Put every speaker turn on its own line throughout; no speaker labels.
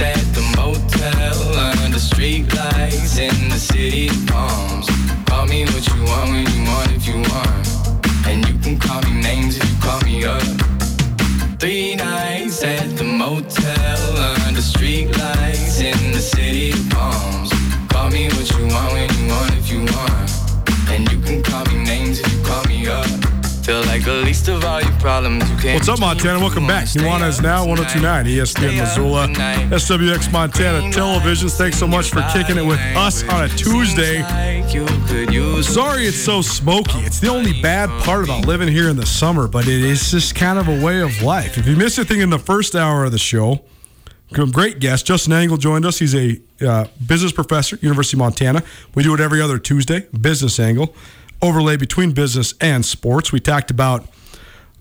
At the motel under street lights in the city palms. Call me what you want when you want if you want. And you can call me names if you call me up. Three nights at the motel under street lights in the city palms. Call me what you want when you want if you want. The least of all your problems. You can't
What's up, Montana? Welcome back. Nuanez Now, 1029, ESPN Missoula, SWX Montana Televisions. Thanks so much for kicking it with us on a Tuesday. Sorry it's so smoky. It's the only bad part about living here in the summer, but it is just kind of a way of life. If you missed anything in the first hour of the show, great guest. Justin Angle joined us. He's a uh, business professor, University of Montana. We do it every other Tuesday, business angle, overlay between business and sports. We talked about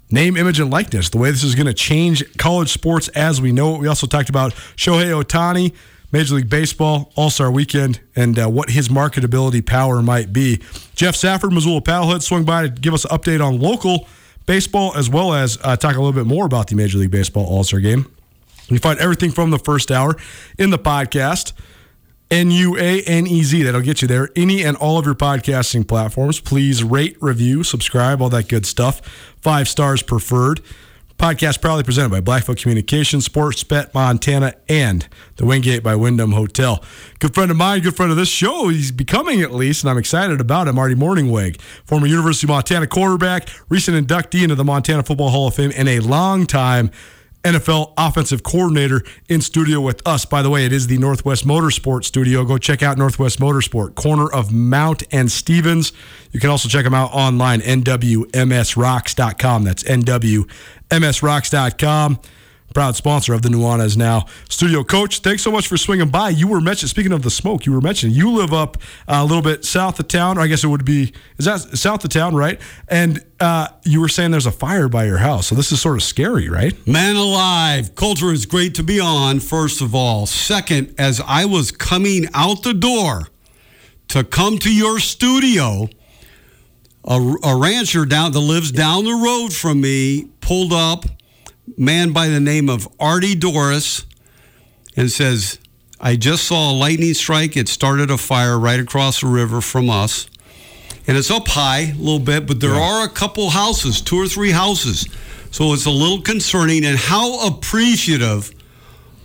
name, image, and likeness, the way this is going to change college sports as we know it. We also talked about Shohei Ohtani, Major League Baseball, All Star Weekend, and uh, what his marketability power might be. Jeff Safford, Missoula Paddlehead, swung by to give us an update on local baseball as well as uh, talk a little bit more about the Major League Baseball All Star game. You find everything from the first hour in the podcast. N U A N E Z. That'll get you there. Any and all of your podcasting platforms. Please rate, review, subscribe, all that good stuff. Five stars preferred. Podcast proudly presented by Blackfoot Communications, Sports Bet Montana, and the Wingate by Wyndham Hotel. Good friend of mine, good friend of this show. He's becoming at least, and I'm excited about him. Marty Mornhinweg, former University of Montana quarterback, recent inductee into the Montana Football Hall of Fame, and a long time NFL offensive coordinator in studio with us. By the way, it is the Northwest Motorsport studio. Go check out Northwest Motorsport, corner of Mount and Stevens. You can also check them out online, nwmsrocks.com. That's nwmsrocks.com. Proud sponsor of the Nuanez Now studio. Coach, thanks so much for swinging by. You were mentioned, speaking of the smoke, you were mentioning you live up uh, a little bit south of town, or I guess it would be, is that south of town, right? And uh, you were saying there's a fire by your house. So this is sort of scary, right?
Man alive. Colter is great to be on, first of all. Second, as I was coming out the door to come to your studio, a, a rancher down that lives down the road from me pulled up, man by the name of Artie Doris, and says, I just saw a lightning strike. It started a fire right across the river from us. And it's up high a little bit, but there are a couple houses, two or three houses. So it's a little concerning. And how appreciative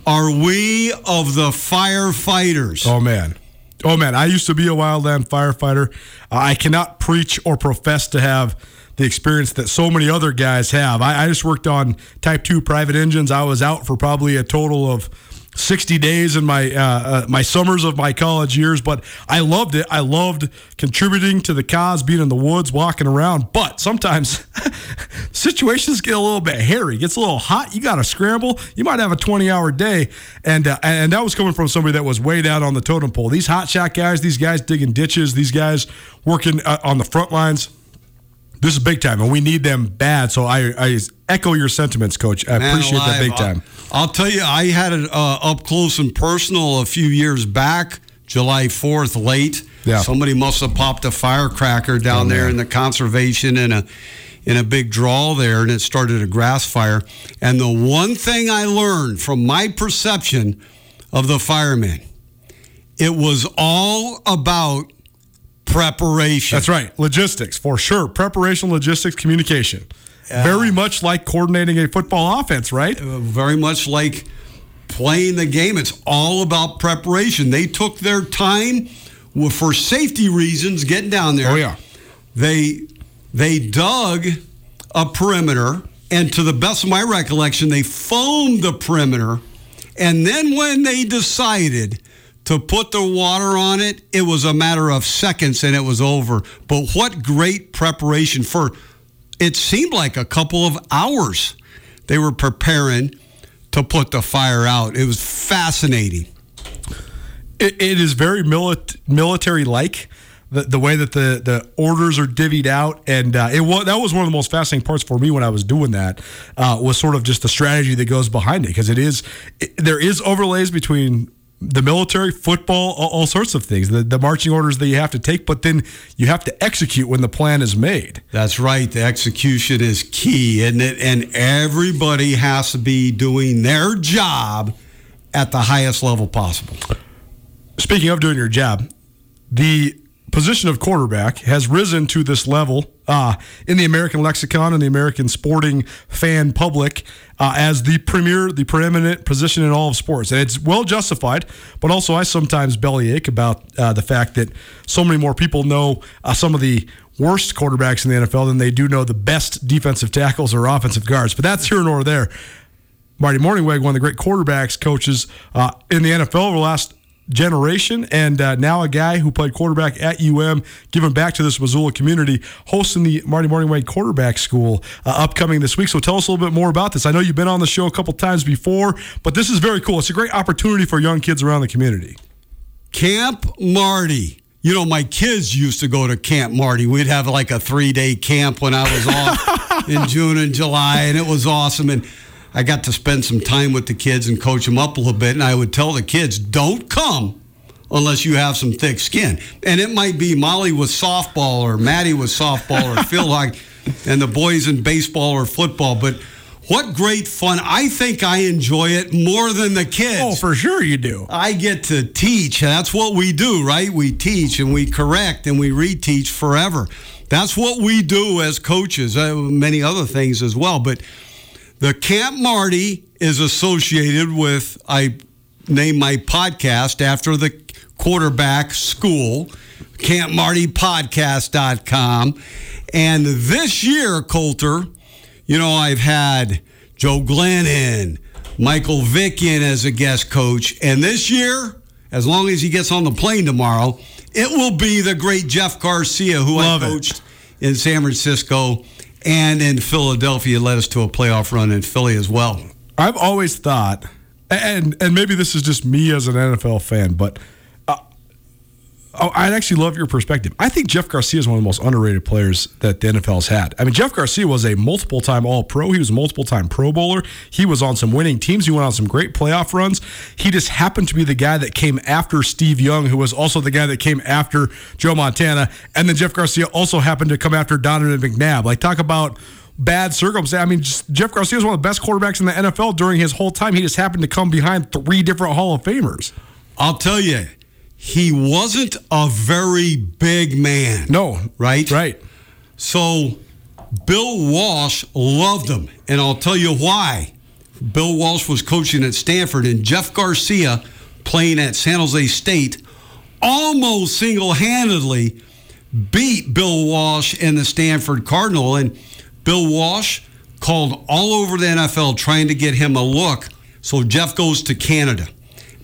are we of the firefighters?
Oh man. Oh man, I used to be a wildland firefighter. I cannot preach or profess to have the experience that so many other guys have. I, I just worked on Type Two private engines. I was out for probably a total of 60 days in my uh, uh, my summers of my college years, but I loved it. I loved contributing to the cause, being in the woods, walking around. But sometimes situations get a little bit hairy, gets a little hot. You got to scramble. You might have a 20 hour day, and uh, and that was coming from somebody that was way down on the totem pole. These hot shot guys, these guys digging ditches, these guys working uh, on the front lines this is big time, and we need them bad. So I, I echo your sentiments, Coach. I Man appreciate alive. that big time.
I'll, I'll, tell you, I had it uh, up close and personal a few years back, July 4th, late. Yeah. Somebody must have popped a firecracker down oh, there in the conservation in a in a big draw there, and it started a grass fire. And the one thing I learned from my perception of the firemen, it was all about preparation.
That's right. Logistics, for sure. Preparation, logistics, communication. very much like coordinating a football offense, right?
Uh, very much like playing the game. It's all about preparation. They took their time for safety reasons getting down there.
Oh, yeah.
They, they dug a perimeter, and to the best of my recollection, they foamed the perimeter. And then when they decided to put the water on it, it was a matter of seconds and it was over. But what great preparation for it seemed like a couple of hours they were preparing to put the fire out. It was fascinating.
it, it is very mili- military like. The, the way that the, the orders are divvied out, and uh, it was that was one of the most fascinating parts for me when I was doing that uh, was sort of just the strategy that goes behind it because it is it, there is overlays between the military, football, all, all, sorts of things, the, the marching orders that you have to take, but then you have to execute when the plan is made.
That's right. The execution is key, isn't it? And everybody has to be doing their job at the highest level possible.
Speaking of doing your job, the position of quarterback has risen to this level uh, in the American lexicon and the American sporting fan public uh, as the premier, the preeminent position in all of sports. And it's well justified, but also I sometimes bellyache about uh, the fact that so many more people know uh, some of the worst quarterbacks in the NFL than they do know the best defensive tackles or offensive guards. But that's here nor there. Marty Mornhinweg, one of the great quarterbacks coaches uh, in the NFL over the last generation, and uh, now a guy who played quarterback at UM, giving back to this Missoula community, hosting the Marty Mornhinweg Quarterback School uh, upcoming this week. So tell us a little bit more about this. I know you've been on the show a couple times before, but this is very cool. It's a great opportunity for young kids around the community.
Camp Marty. You know, my kids used to go to Camp Marty. We'd have like a three day camp when I was off in June and July, and it was awesome. And I got to spend some time with the kids and coach them up a little bit. And I would tell the kids, don't come unless you have some thick skin. And it might be Molly with softball or Maddie with softball or Phil like, and the boys in baseball or football. But what great fun. I think I enjoy it more than the kids.
Oh, for sure you do.
I get to teach. That's what we do, right? We teach and we correct and we reteach forever. That's what we do as coaches, uh, many other things as well. But the Camp Marty is associated with, I named my podcast after the quarterback school, campmartypodcast.com. And this year, Colter, you know, I've had Joe Glennon, Michael Vick in as a guest coach. And this year, as long as he gets on the plane tomorrow, it will be the great Jeff Garcia, who Love I coached it. in San Francisco and in Philadelphia led us to a playoff run in Philly as well.
I've always thought, and and maybe this is just me as an NFL fan, but Oh, I'd actually love your perspective. I think Jeff Garcia is one of the most underrated players that the NFL's had. I mean, Jeff Garcia was a multiple time All Pro. He was a multiple time Pro Bowler. He was on some winning teams. He went on some great playoff runs. He just happened to be the guy that came after Steve Young, who was also the guy that came after Joe Montana. And then Jeff Garcia also happened to come after Donovan McNabb. Like, talk about bad circumstance. I mean, Jeff Garcia was one of the best quarterbacks in the NFL during his whole time. He just happened to come behind three different Hall of Famers.
I'll tell you, he wasn't a very big man.
No.
Right?
Right.
So Bill Walsh loved him. And I'll tell you why. Bill Walsh was coaching at Stanford, and Jeff Garcia playing at San Jose State almost single handedly beat Bill Walsh and the Stanford Cardinal. And Bill Walsh called all over the NFL trying to get him a look. So Jeff goes to Canada,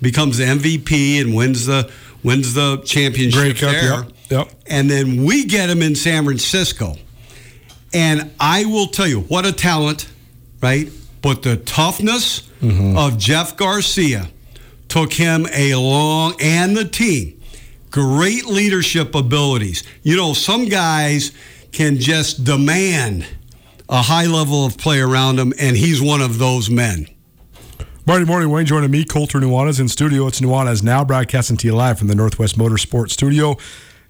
becomes the MVP, and wins the wins the championship
Grey Cup,
there.
yep, yep.
And then we get him in San Francisco. And I will tell you, what a talent, right? But the toughness mm-hmm. of Jeff Garcia took him a long, and the team, great leadership abilities. You know, some guys can just demand a high level of play around him, and he's one of those men.
Marty Mornhinweg joining me, Colter Nuanez in studio. It's Nuanez now broadcasting to you live from the Northwest Motorsports Studio.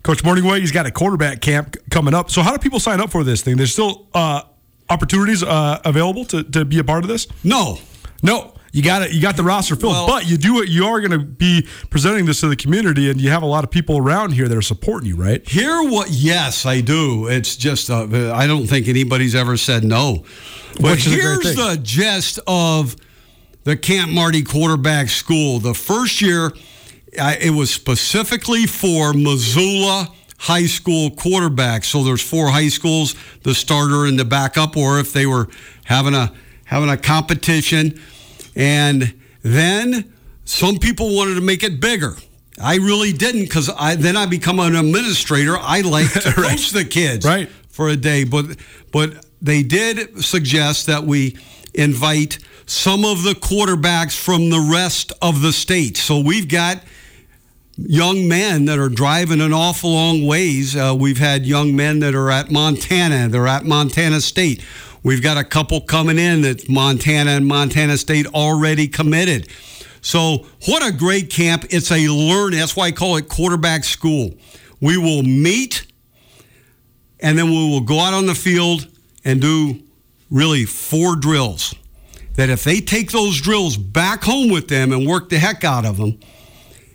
Coach Mornhinweg, he's got a quarterback camp coming up. So how do people sign up for this thing? There's still uh, opportunities uh, available to, to be a part of this?
No,
No. You got it. You got the roster filled,
Well-
but you do it. You are going to be presenting this to the community, and you have a lot of people around here that are supporting you, right?
Hear what? Yes, I do. It's just uh, I don't think anybody's ever said no. But
Which is a great
here's the gist of the Camp Marty quarterback school. The first year, uh, it was specifically for Missoula high school quarterbacks. So there's four high schools, the starter and the backup, or if they were having a having a competition, and then some people wanted to make it bigger. I really didn't because I then I become an administrator. I like to coach the kids
Right.
for a day, but but they did suggest that we invite some of the quarterbacks from the rest of the state. So we've got young men that are driving an awful long ways. Uh, we've had young men that are at Montana. They're at Montana State. We've got a couple coming in that Montana and Montana State already committed. So what a great camp! It's a learn. That's why I call it quarterback school. We will meet and then we will go out on the field and do really four drills. That if they take those drills back home with them and work the heck out of them,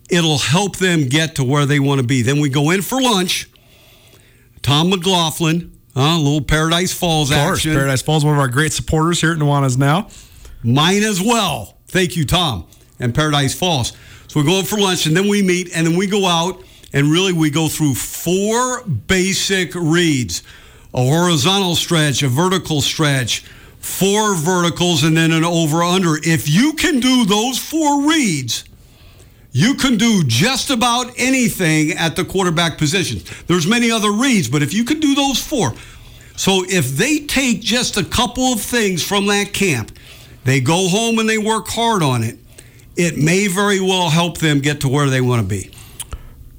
it'll help them get to where they want to be. Then we go in for lunch. Tom McLaughlin, uh, little Paradise Falls
Of course,
action.
Paradise Falls, one of our great supporters here at Nuanez now.
Mine as well. Thank you, Tom, and Paradise Falls. So we go out for lunch and then we meet and then we go out and really we go through four basic reads a horizontal stretch, a vertical stretch, four verticals, and then an over under. If you can do those four reads, you can do just about anything at the quarterback position. There's many other reads, but if you can do those four. So if they take just a couple of things from that camp, they go home and they work hard on it, it may very well help them get to where they want to be.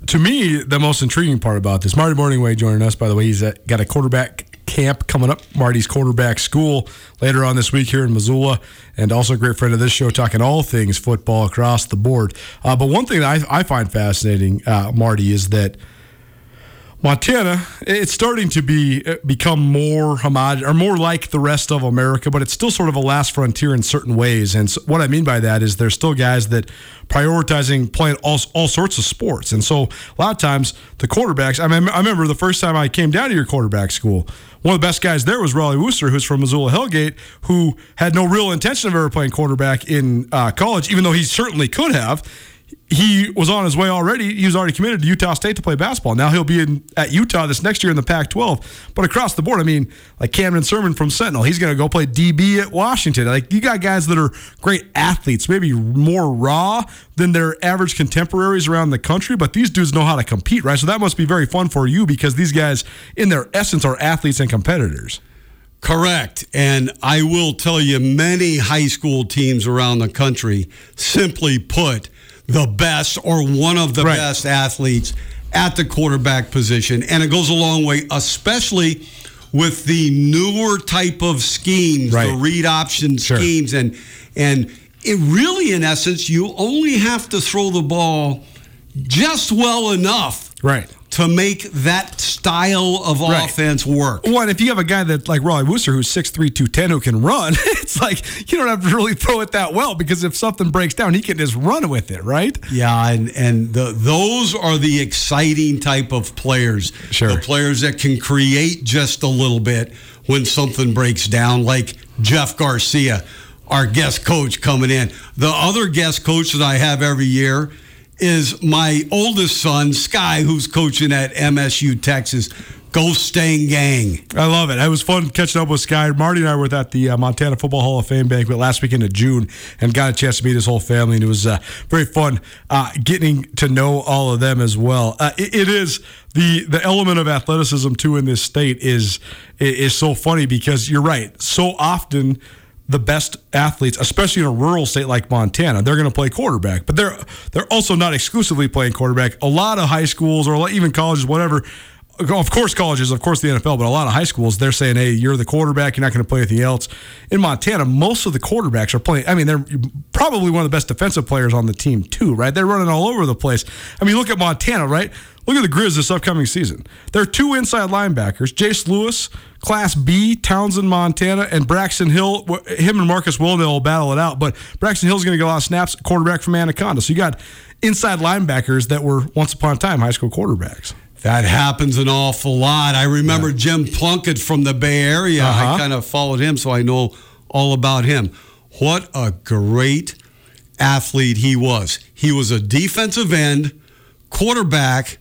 to me, the most intriguing part about this, Marty Mornhinweg joining us. By the way, he's got a quarterback camp coming up, Marty's quarterback school later on this week here in Missoula, and also a great friend of this show, talking all things football across the board. Uh, but one thing that I, I find fascinating, uh, Marty, is that Montana, it's starting to be uh, become more homogenous or more like the rest of America, but it's still sort of a last frontier in certain ways. And so what I mean by that is there's still guys that prioritizing playing all, all sorts of sports. And so a lot of times the quarterbacks, I, mean, I remember the first time I came down to your quarterback school, one of the best guys there was Rollie Worster, who's from Missoula Hellgate, who had no real intention of ever playing quarterback in uh, college, even though he certainly could have he was on his way already. He was already committed to Utah State to play basketball. Now he'll be in at Utah this next year in the Pac-12. But across the board, I mean, like Cameron Sermon from Sentinel, he's going to go play DB at Washington. Like you got guys that are great athletes, maybe more raw than their average contemporaries around the country. But these dudes know how to compete, right? So that must be very fun for you because these guys, in their essence, are athletes and competitors.
Correct. And I will tell you, many high school teams around the country simply put the best or one of the
Right.
best athletes at the quarterback position. And it goes a long way, especially with the newer type of schemes, the read option
Sure.
schemes. And, and it really, in essence, you only have to throw the ball just well enough
Right.
To make that style of
Right.
offense work.
One, if you have a guy that like Rollie Worster who's 6'3", 210, who can run, it's like you don't have to really throw it that well because if something breaks down, he can just run with it, right?
Yeah, and and the, those are the exciting type of players.
Sure.
The players that can create just a little bit when something breaks down, like Jeff Garcia. our guest coach coming in. The other guest coach that I have every year is my oldest son, Sky, who's coaching at MSU Texas. Go Stang Gang.
I love it. It was fun catching up with Sky. Marty and I were at the uh, Montana Football Hall of Fame banquet last weekend of June and got a chance to meet his whole family, and it was uh, very fun uh, getting to know all of them as well. Uh, it, it is the the element of athleticism too in this state is is so funny because you're right. So often the best athletes, especially in a rural state like Montana, they're going to play quarterback. But they're they're also not exclusively playing quarterback. A lot of high schools or even colleges, whatever, of course colleges, of course the NFL, but a lot of high schools, they're saying, hey, you're the quarterback, you're not going to play anything else. In Montana, most of the quarterbacks are playing. I mean, they're probably one of the best defensive players on the team too, right? They're running all over the place. I mean, look at Montana, right? Look at the Grizz this upcoming season. There are two inside linebackers, Jace Lewis, Class B, Townsend, Montana, and Braxton Hill. Him and Marcus Welnel will battle it out, but Braxton Hill's going to get a lot of snaps, quarterback from Anaconda. So you got inside linebackers that were once upon a time high school quarterbacks.
That happens an awful lot. I remember yeah. Jim Plunkett from the Bay Area. Uh-huh. I kind of followed him, so I know all about him. What a great athlete he was. He was a defensive end, quarterback,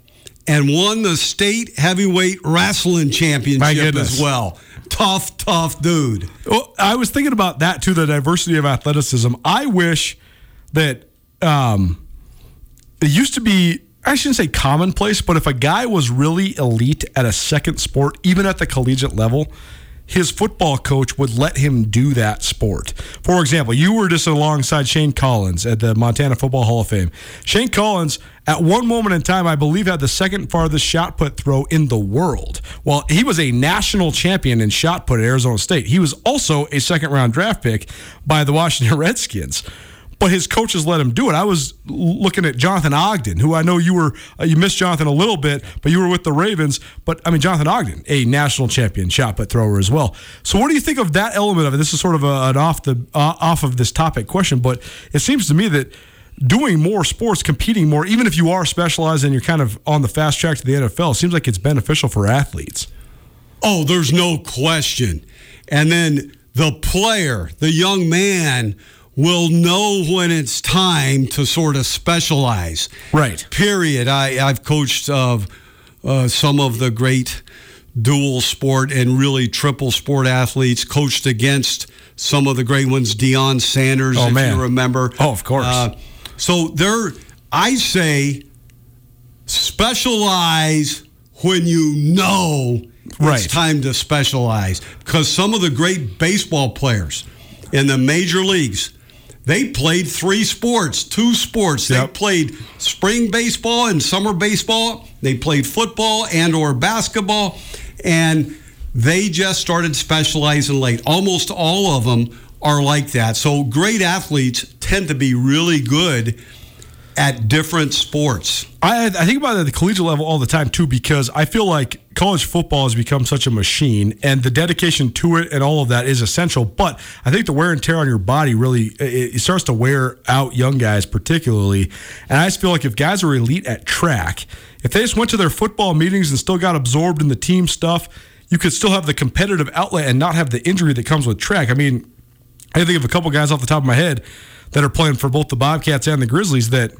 and won the state heavyweight wrestling championship as well. Tough, tough dude.
Well, I was thinking about that too the diversity of athleticism. I wish that um, it used to be I shouldn't say commonplace, but if a guy was really elite at a second sport, even at the collegiate level, his football coach would let him do that sport. For example, you were just alongside Shane Collins at the Montana Football Hall of Fame. Shane Collins, at one moment in time, I believe, had the second farthest shot put throw in the world. While he was a national champion in shot put at Arizona State. He was also a second round draft pick by the Washington Redskins but his coaches let him do it. I was looking at Jonathan Ogden, who I know you were uh, you missed Jonathan a little bit, but you were with the Ravens. But I mean, Jonathan Ogden, a national champion shot put thrower as well. So, what do you think of that element of it? This is sort of a, an off the uh, off of this topic question, but it seems to me that doing more sports, competing more, even if you are specialized and you're kind of on the fast track to the NFL, seems like it's beneficial for athletes.
Oh, there's no question. And then the player, the young man will know when it's time to sort of specialize.
Right.
Period. I, I've coached uh, uh, some of the great dual sport and really triple sport athletes, coached against some of the great ones, Deion Sanders, oh, if man. you remember.
Oh, of course. Uh,
so there, I say specialize when you know
right.
it's time to specialize. Because some of the great baseball players in the major leagues, they played three sports, two sports. They played spring baseball and summer baseball. They played football and or basketball, and they just started specializing late. Almost all of them are like that. So great athletes tend to be really good at different sports.
I, I think about it at the collegiate level all the time too, because I feel like college football has become such a machine, and the dedication to it and all of that is essential. But I think the wear and tear on your body really it, it starts to wear out young guys, particularly. And I just feel like if guys are elite at track, if they just went to their football meetings and still got absorbed in the team stuff, you could still have the competitive outlet and not have the injury that comes with track. I mean, I think of a couple guys off the top of my head that are playing for both the Bobcats and the Grizzlies that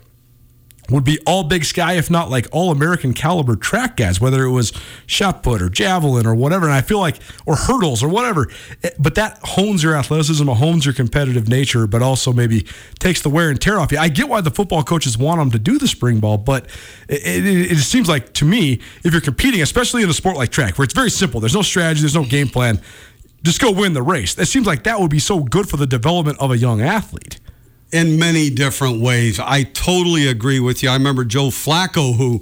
would be all Big Sky, if not like all American caliber track guys, whether it was shot put or javelin or whatever. And I feel like, or hurdles or whatever. Eh, but that hones your athleticism, it hones your competitive nature, but also maybe takes the wear and tear off you. I get why the football coaches want them to do the spring ball, but it, it, it seems like to me, if you're competing, especially in a sport like track, where it's very simple, there's no strategy, there's no game plan, just go win the race. It seems like that would be so good for the development of a young athlete
in many different ways. I totally agree with you. I remember Joe Flacco, who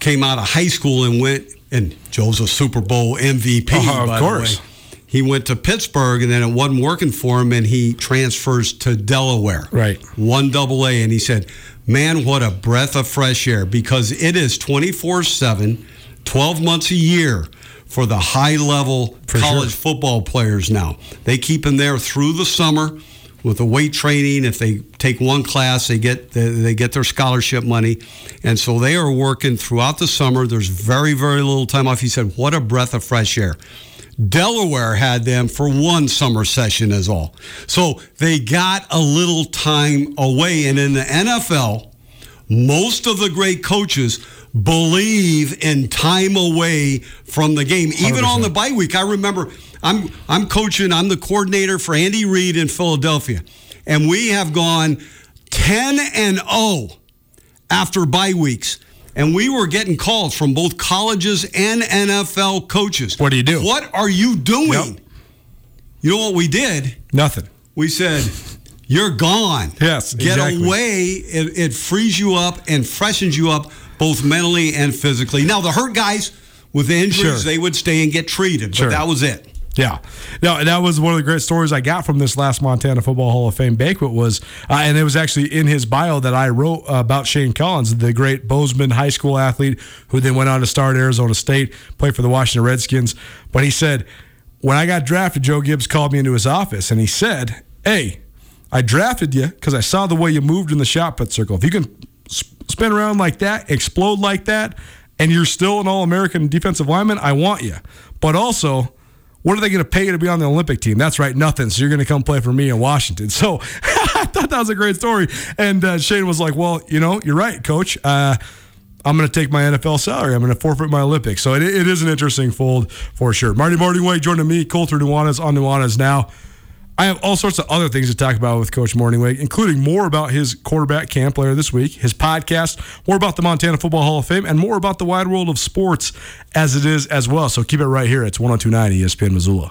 came out of high school and went, and Joe's a Super Bowl MVP. Uh,
of course.
He went to Pittsburgh and then it wasn't working for him and he transfers to Delaware.
Right.
One double A. And he said, Man, what a breath of fresh air because it is 24 7, 12 months a year for the high level for college sure. football players now. They keep them there through the summer with the weight training. If they take one class, they get they get their scholarship money, and so they are working throughout the summer. There's very very little time off. He said, "What a breath of fresh air." Delaware had them for one summer session as all. So they got a little time away. And in the NFL, most of the great coaches believe in time away from the game. Even 100%. on the bye week, I remember I'm I'm coaching, I'm the coordinator for Andy Reid in Philadelphia. And we have gone 10 and 0 after bye weeks. And we were getting calls from both colleges and NFL coaches.
What do you do?
What are you doing? Yep. You know what we did?
Nothing.
We said, You're gone.
Yes.
Get
exactly.
away. It, it frees you up and freshens you up both mentally and physically. Now, the hurt guys with injuries, sure. they would stay and get treated, but sure. that was it.
Yeah, no, that was one of the great stories I got from this last Montana Football Hall of Fame banquet. Was uh, and it was actually in his bio that I wrote about Shane Collins, the great Bozeman high school athlete who then went on to start Arizona State, played for the Washington Redskins. But he said, when I got drafted, Joe Gibbs called me into his office and he said, "Hey, I drafted you because I saw the way you moved in the shot put circle. If you can spin around like that, explode like that, and you're still an All American defensive lineman, I want you. But also." What are they going to pay you to be on the Olympic team? That's right, nothing. So you're going to come play for me in Washington. So I thought that was a great story. And uh, Shane was like, "Well, you know, you're right, Coach. Uh, I'm going to take my NFL salary. I'm going to forfeit my Olympics." So it, it is an interesting fold for sure. Marty Mornhinweg joining me, Colter Nuanez on Nuanez now. I have all sorts of other things to talk about with Coach Mornhinweg, including more about his quarterback camp later this week, his podcast, more about the Montana Football Hall of Fame, and more about the wide world of sports as it is as well. So keep it right here. It's 1029 ESPN Missoula.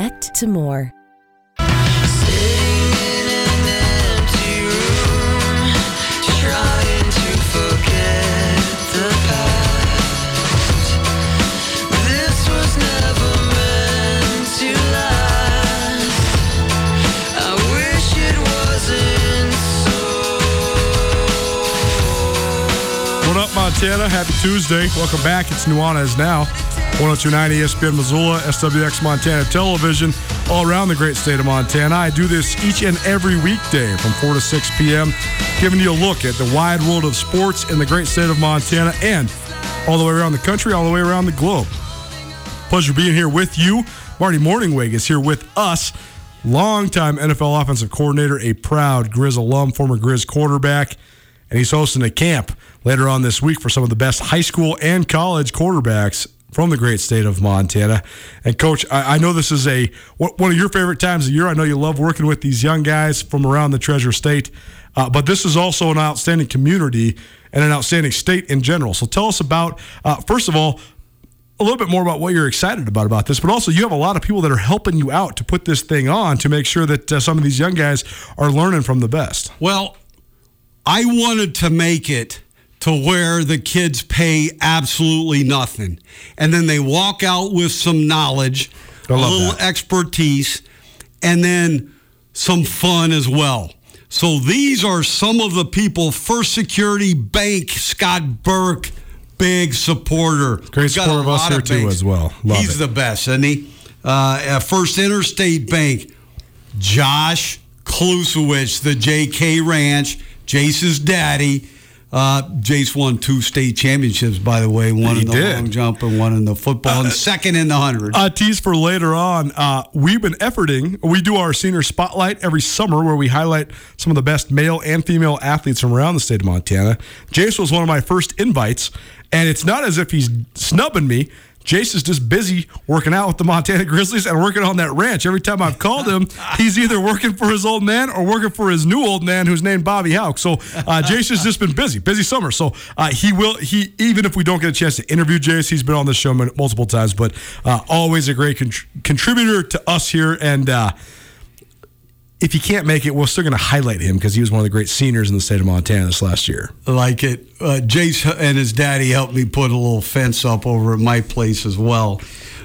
Connect to more.
What up, Montana? Happy Tuesday. Welcome back. It's Nuanez now. 1029 ESPN Missoula, SWX Montana Television, all around the great state of Montana. I do this each and every weekday from 4 to 6 p.m., giving you a look at the wide world of sports in the great state of Montana and all the way around the country, all the way around the globe. Pleasure being here with you. Marty Mornhinweg is here with us, longtime NFL offensive coordinator, a proud Grizz alum, former Grizz quarterback, and he's hosting a camp later on this week for some of the best high school and college quarterbacks from the great state of Montana. And coach, I, I, know this is a one of your favorite times of year. I know you love working with these young guys from around the Treasure State, uh, but this is also an outstanding community and an outstanding state in general. So tell us about uh, first of all. A little bit more about what you're excited about about this, but also you have a lot of people that are helping you out to put this thing on to make sure that uh, some of these young guys are learning from the best.
Well, I wanted to make it to where the kids pay absolutely nothing. And then they walk out with some knowledge, a little that. expertise, and then some fun as well. So these are some of the people. First Security Bank, Scott Burke, big supporter.
Great supporter of us here too as well. Love
He's
it.
the best, isn't he? Uh, First Interstate Bank, Josh Klusowicz, the JK Ranch, Jace's daddy. Uh, Jace won two state championships, by the way. One he in the did. long jump and one in the football, uh, and second in the hundred.
A tease for later on. Uh, we've been efforting. We do our senior spotlight every summer, where we highlight some of the best male and female athletes from around the state of Montana. Jace was one of my first invites, and it's not as if he's snubbing me. Jace is just busy working out with the Montana Grizzlies and working on that ranch. Every time I've called him, he's either working for his old man or working for his new old man, who's named Bobby Hauck. So uh, Jace has just been busy, busy summer. So uh, he will. He even if we don't get a chance to interview Jace, he's been on the show multiple times. But uh, always a great con- contributor to us here and. Uh, if he can't make it, we're still going to highlight him because he was one of the great seniors in the state of Montana this last year.
Like it. Uh, Jace and his daddy helped me put a little fence up over at my place as well.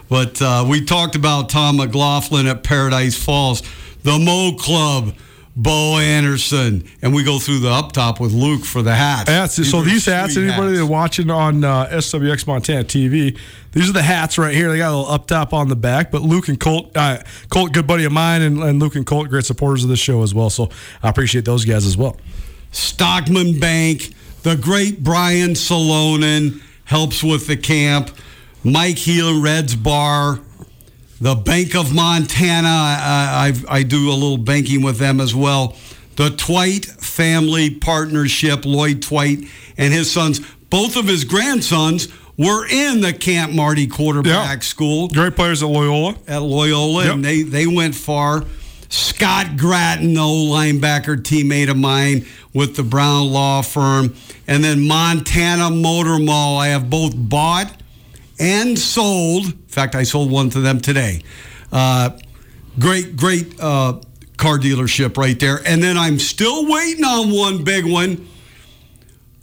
But uh, we talked about Tom McLaughlin at Paradise Falls, the Mo Club. Bo Anderson, and we go through the up top with Luke for the hats.
Hats. So these hats, anybody hats. watching on uh, SWX Montana TV, these are the hats right here. They got a little up top on the back. But Luke and Colt, uh, Colt, good buddy of mine, and, and Luke and Colt, great supporters of the show as well. So I appreciate those guys as well.
Stockman Bank, the great Brian Salonen helps with the camp. Mike Heelan, Reds Bar, the Bank of Montana. I, I, I, do a little banking with them as well. The Twite Family Partnership, Lloyd Twite and his sons, both of his grandsons were in the Camp Marty quarterback school.
Great players at Loyola.
At Loyola, yep. and they, they went far. Scott Gratton, no linebacker teammate of mine with the Brown Law Firm. And then Montana Motor Mall. I have both bought and sold. In fact, I sold one to them today. Uh, great, great uh, car dealership right there. And then I'm still waiting on one big one.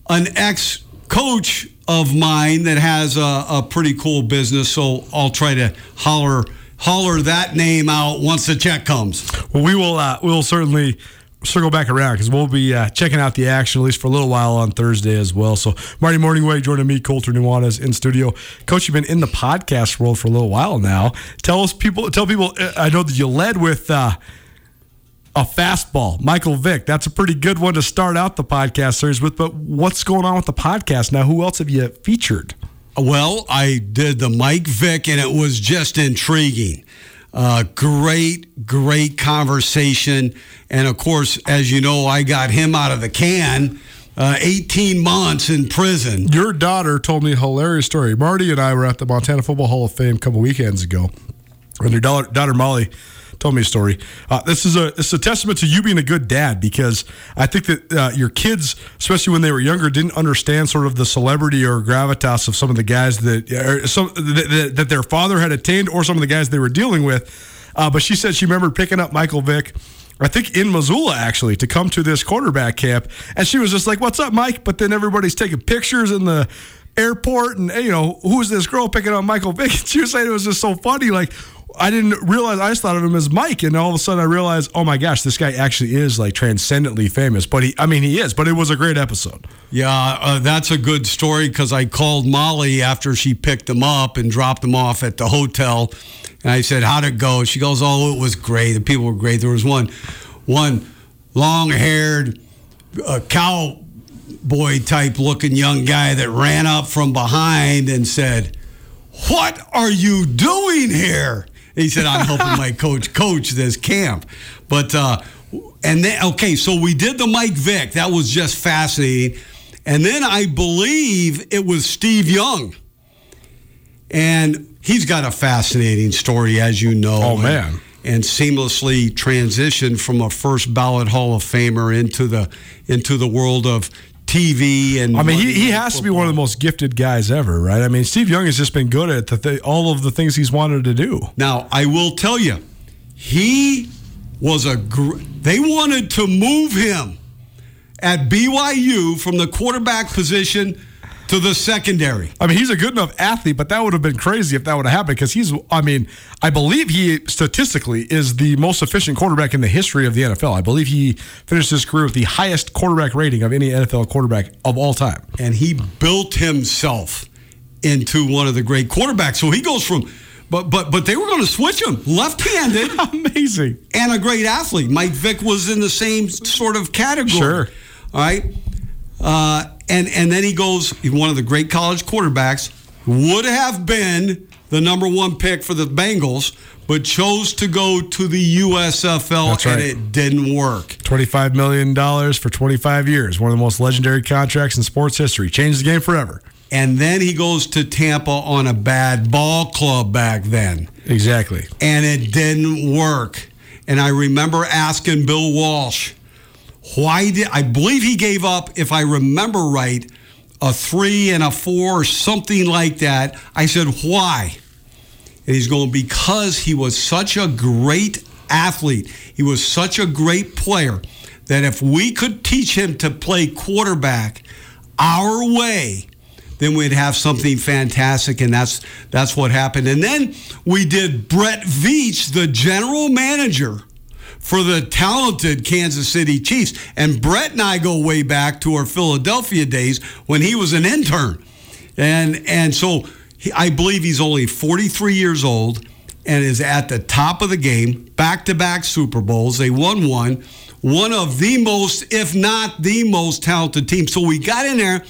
An ex coach of mine that has a, a, pretty cool business, so I'll try to holler holler that name out once the check comes.
Well, we will uh, we will certainly circle back around because we'll be uh, checking out the action at least for a little while on Thursday as well. So Marty Mornhinweg joining me, Colter Nuanez in studio. Coach, you've been in the podcast world for a little while now. Tell us people, tell people. Uh, I know that you led with uh, a fastball, Michael Vick. That's a pretty good one to start out the podcast series with. But what's going on with the podcast now? Who else have you featured?
Well, I did the Mike Vick, and it was just intriguing. Uh, great, great conversation. And of course, as you know, I got him out of the can. Uh, 18 months in prison.
Your daughter told me a hilarious story. Marty and I were at the Montana Football Hall of Fame a couple weekends ago, and your daughter, daughter Molly told me a story. Uh, this is a is a testament to you being a good dad because I think that uh, your kids, especially when they were younger, didn't understand sort of the celebrity or gravitas of some of the guys that some that, that their father had attained or some of the guys they were dealing with. Uh, but she said she remembered picking up Michael Vick. I think in Missoula actually to come to this quarterback camp, and she was just like, "What's up, Mike?" But then everybody's taking pictures in the airport, and you know, who's this girl picking up Michael Vick? And she was saying it was just so funny, like I didn't realize I just thought of him as Mike, and all of a sudden I realized, oh my gosh, this guy actually is like transcendently famous. But he, I mean, he is. But it was a great episode.
Yeah, uh, that's a good story because I called Molly after she picked him up and dropped him off at the hotel, and I said, "How'd it go?" She goes, "Oh, it was great. The people were great. There was one, one long-haired uh, cowboy type looking young guy that ran up from behind and said." What are you doing here? He said, I'm helping my coach coach this camp. But, uh, and then, okay, so we did the Mike Vick. That was just fascinating. And then I believe it was Steve Young. And he's got a fascinating story, as you know.
Oh, man.
And, and seamlessly transitioned from a first ballot Hall of Famer into the into the world of TV and.
I mean, he, he has to be one of the most gifted guys ever, right? I mean, Steve Young has just been good at the th- all of the things he's wanted to do.
Now, I will tell you, he was a. Gr- they wanted to move him at BYU from the quarterback position to the secondary.
I mean, he's a good enough athlete, but that would have been crazy if that would have happened because he's, I mean, I believe he statistically is the most efficient quarterback in the history of the NFL. I believe he finished his career with the highest quarterback rating of any NFL quarterback of all time.
And he built himself into one of the great quarterbacks. So he goes from, but but but they were going to switch him left-handed,
amazing,
and a great athlete. Mike Vick was in the same sort of category.
Sure.
All right. Uh, and and then he goes one of the great college quarterbacks would have been the number one pick for the Bengals, but chose to go to the USFL
right.
and it didn't work.
$25 million for 25 years. One of the most legendary contracts in sports history. Changed the game forever.
And then he goes to Tampa on a bad ball club back then.
Exactly.
And it didn't work. And I remember asking Bill Walsh, why did I believe he gave up, if I remember right, a three and a four or something like that. I said, why? And he's going, because he was such a great athlete. He was such a great player that if we could teach him to play quarterback our way, then we'd have something fantastic, and that's that's what happened. And then we did Brett Veach, the general manager for the talented Kansas City Chiefs. And Brett and I go way back to our Philadelphia days when he was an intern, and and so he, I believe he's only 43 years old and is at the top of the game, back to back Super Bowls. They won one, one of the most, if not the most talented team. So we got in there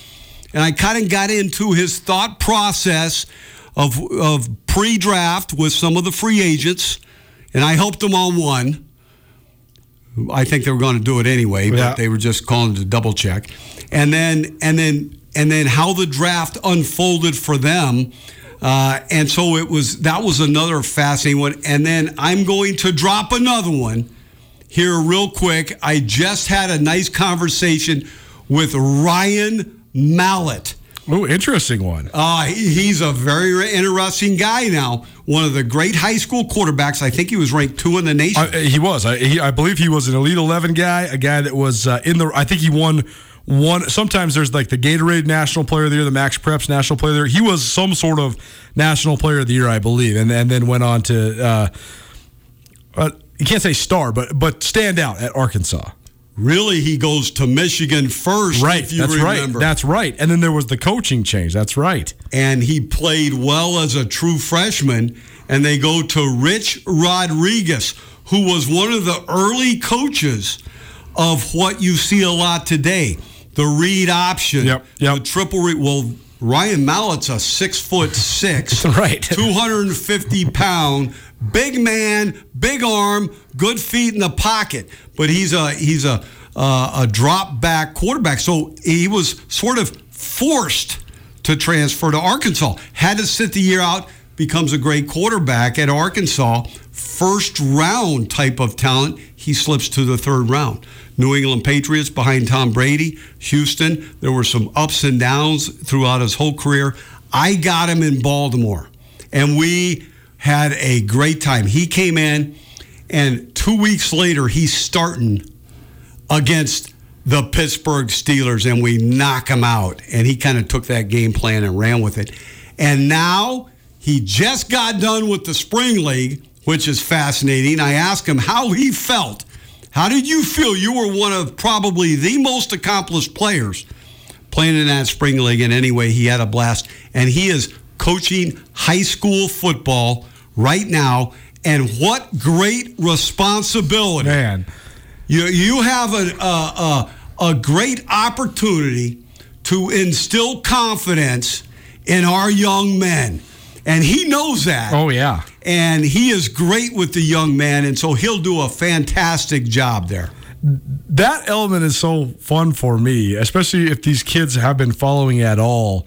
and I kind of got into his thought process of, of pre draft with some of the free agents, and I helped him on one. I think they were going to do it anyway, but they were just calling to double check. And then, and then, and then how the draft unfolded for them. Uh, and so it was that was another fascinating one. And then I'm going to drop another one here real quick. I just had a nice conversation with Ryan Mallett.
Oh, interesting one.
Uh, he's a very interesting guy now. One of the great high school quarterbacks. I think he was ranked two in the nation.
Uh, he was. I, he, I believe he was an Elite Eleven guy, a guy that was uh, in the. I think he won one. Sometimes there's like the Gatorade National Player of the Year, the Max Preps National Player of the Year. He was some sort of National Player of the Year, I believe, and and then went on to. Uh, uh, you can't say star, but but stand out at Arkansas.
Really, he goes to Michigan first.
Right.
if you
That's
remember.
right. That's right. And then there was the coaching change. That's right.
and he played well as a true freshman. And they go to Rich Rodriguez, who was one of the early coaches of what you see a lot today the read option,
Yep, yep.
the triple read. Well, Ryan Mallett's a six foot six,
Right.
250 pound, big man, big arm, good feet in the pocket. But he's a he's a uh, a drop back quarterback. So he was sort of forced to transfer to Arkansas. Had to sit the year out. Becomes a great quarterback at Arkansas. First round type of talent. He slips to the third round. New England Patriots behind Tom Brady. Houston. There were some ups and downs throughout his whole career. I got him in Baltimore, and we had a great time. He came in, and two weeks later, he's starting against the Pittsburgh Steelers and we knock him out. And he kind of took that game plan and ran with it. And now he just got done with the spring league, which is fascinating. I asked him how he felt. How did you feel? You were one of probably the most accomplished players playing in that spring league. And anyway, he had a blast. And he is coaching high school football right now. And what great responsibility.
Man.
You you have a a, a, a great opportunity to instill confidence in our young men, and he knows that.
Oh yeah.
And he is great with the young man. and so he'll do a fantastic job there.
that element is so fun for me, especially if these kids have been following at all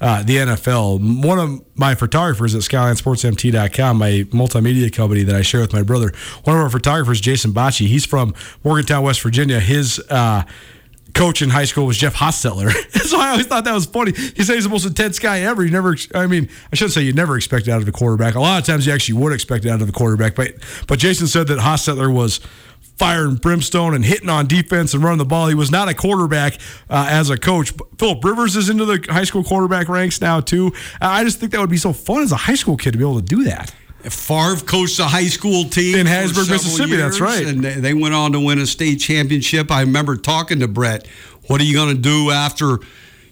uh, the NFL. One of my photographers at SkylineSportsMT.com, my multimedia company that I share with my brother, one of our photographers, Jason Bocci, he's from Morgantown, West Virginia. His uh, coach in high school was Jeff Hostetler. so I always thought that was funny. He said he's the most intense guy ever. You never, I mean, I shouldn't say you never expect it out of the quarterback. A lot of times you actually would expect it out of the quarterback. But but Jason said that Hostetler was fire and brimstone and hitting on defense and running the ball. He was not a quarterback uh, as a coach. Philip Rivers is into the high school quarterback ranks now too. I just think that would be so fun as a high school kid to be able to do that.
Favre coached a high school team
In
several
Mississippi, that's right.
And they went on to win a state championship. I remember talking to Brett, "What are you going to do after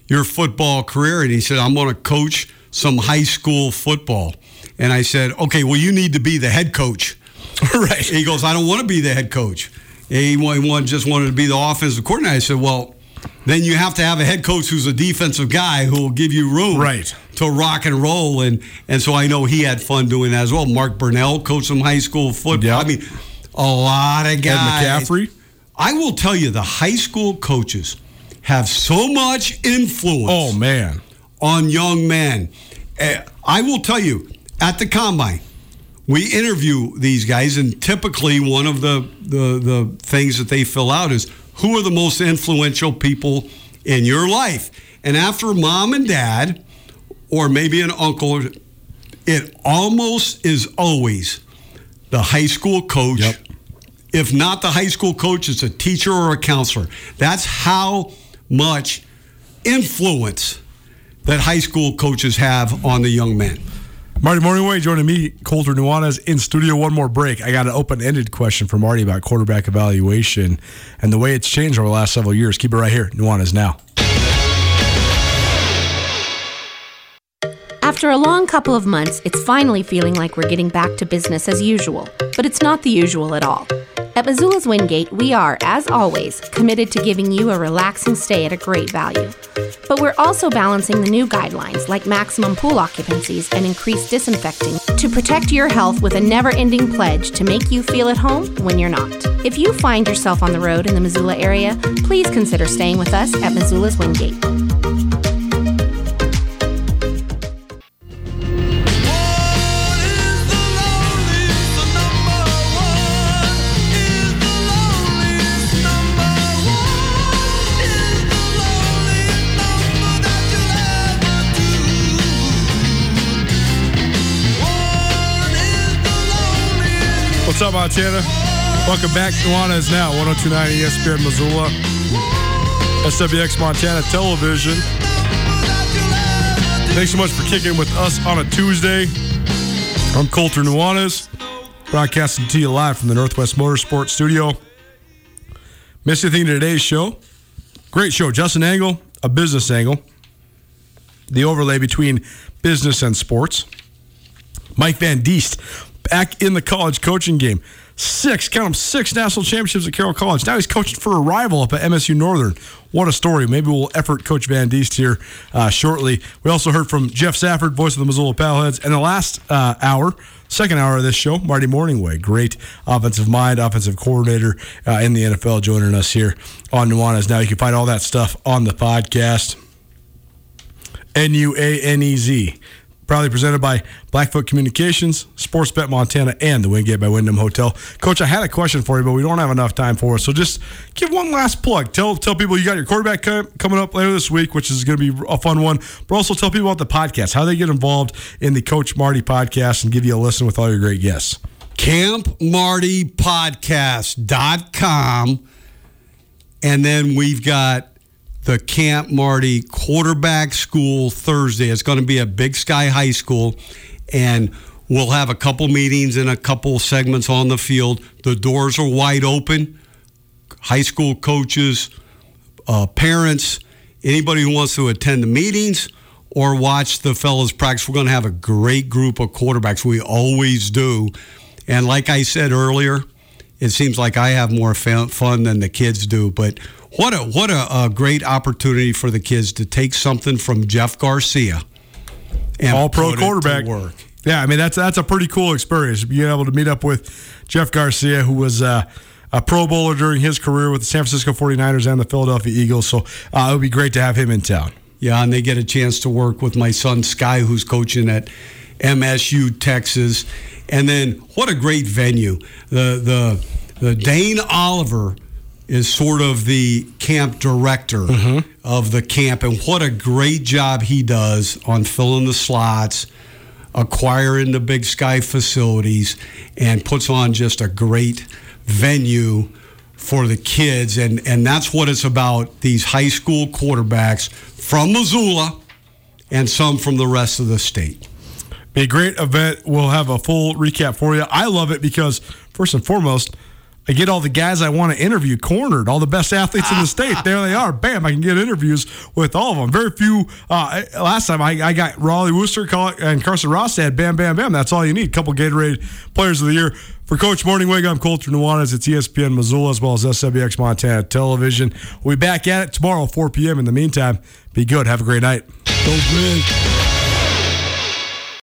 your football career?" And he said, "I'm going to coach some high school football." And I said, "Okay, well, you need to be the head coach."
right.
He goes, "I don't want to be the head coach." He wa- just wanted to be the offensive coordinator. I said, "Well." Then you have to have a head coach who's a defensive guy who will give you room
Right.
to rock and roll, and and so I know he had fun doing that as well. Mark Brunell coached some high school football.
Yeah.
I mean, a lot of guys. Ed.
McCaffrey.
I will tell you, the high school coaches have so much influence
Oh man.
on young men. Uh, I will tell you, at the combine, we interview these guys, and typically one of the, the, the things that they fill out is who are the most influential people in your life? And after mom and dad, or maybe an uncle, it almost is always the high school coach. Yep. If not the high school coach, it's a teacher or a counselor. That's how much influence that high school coaches have on the young men.
Marty Mornhinweg joining me, Colter Nuanez, in studio. One more break. I got an open ended question for Marty about quarterback evaluation and the way it's changed over the last several years. Keep it right here. Nuanez now.
After a long couple of months, it's finally feeling like we're getting back to business as usual. But it's not the usual at all. At Missoula's Wingate, we are, as always, committed to giving you a relaxing stay at a great value. But we're also balancing the new guidelines like maximum pool occupancies and increased disinfecting to protect your health with a never ending pledge to make you feel at home when you're not. If you find yourself on the road in the Missoula area, please consider staying with us at Missoula's Wingate.
What's up, Montana? Welcome back. Nuanez is now 1029 ESPN Missoula, SWX Montana Television. Thanks so much for kicking with us on a Tuesday. I'm Colter Nuanez, broadcasting to you live from the Northwest Motorsports Studio. Missed anything in today's show? Great show. Justin Angle, a business angle. The overlay between business and sports. Mike Van Diest back in the college coaching game. Six, count them, six national championships at Carroll College. Now he's coaching for a rival up at MSU Northern. What a story. Maybe we'll effort Coach Van Diest here uh, shortly. We also heard from Jeff Safford, voice of the Missoula Paddleheads. And the last uh, hour, second hour of this show, Marty Mornhinweg, great offensive mind, offensive coordinator uh, in the NFL, joining us here on Nuanez. Now you can find all that stuff on the podcast. N U A N E Z proudly presented by Blackfoot Communications, Sportsbet Montana, and the Wingate by Wyndham Hotel. Coach, I had a question for you, but we don't have enough time for it. So just give one last plug. Tell tell people you got your quarterback coming up later this week, which is going to be a fun one. But also tell people about the podcast, how they get involved in the Coach Marty podcast, and give you a listen with all your great guests.
CampMartyPodcast.com. And then we've got the Camp Marty Quarterback School Thursday. It's going to be at Big Sky High School, and we'll have a couple meetings and a couple segments on the field. The doors are wide open. High school coaches, uh, parents, anybody who wants to attend the meetings or watch the fellows practice. We're going to have a great group of quarterbacks. We always do. And like I said earlier, it seems like I have more fun than the kids do, but what a what a, a, great opportunity for the kids to take something from Jeff Garcia
and all pro quarterback work. Yeah, I mean that's that's a pretty cool experience being able to meet up with Jeff Garcia, who was. Uh, a Pro Bowler during his career with the San Francisco 49ers and the Philadelphia Eagles. So uh, it would be great to have him in town.
Yeah, and they get a chance to work with my son Sky, who's coaching at MSU Texas. And then what a great venue. The the the Dane Oliver is sort of the camp director mm-hmm. of the camp, and what a great job he does on filling the slots, acquiring the Big Sky facilities, and puts on just a great venue for the kids. And, and that's what it's about these high school quarterbacks from Missoula and some from the rest of the state.
Be a great event. We'll have a full recap for you. I love it because, first and foremost, I get all the guys I want to interview cornered, all the best athletes in the state. There they are. Bam, I can get interviews with all of them. Very few. Uh, last time I, I got Rollie Worster and Carson Ross had Bam, bam, bam. That's all you need. A couple Gatorade Players of the Year. For Coach Mornhinweg, I'm Colter Nuanez. It's ESPN Missoula as well as SWX Montana Television. We'll be back at it tomorrow, 4 p.m. In the meantime, be good. Have a great night.
Go good.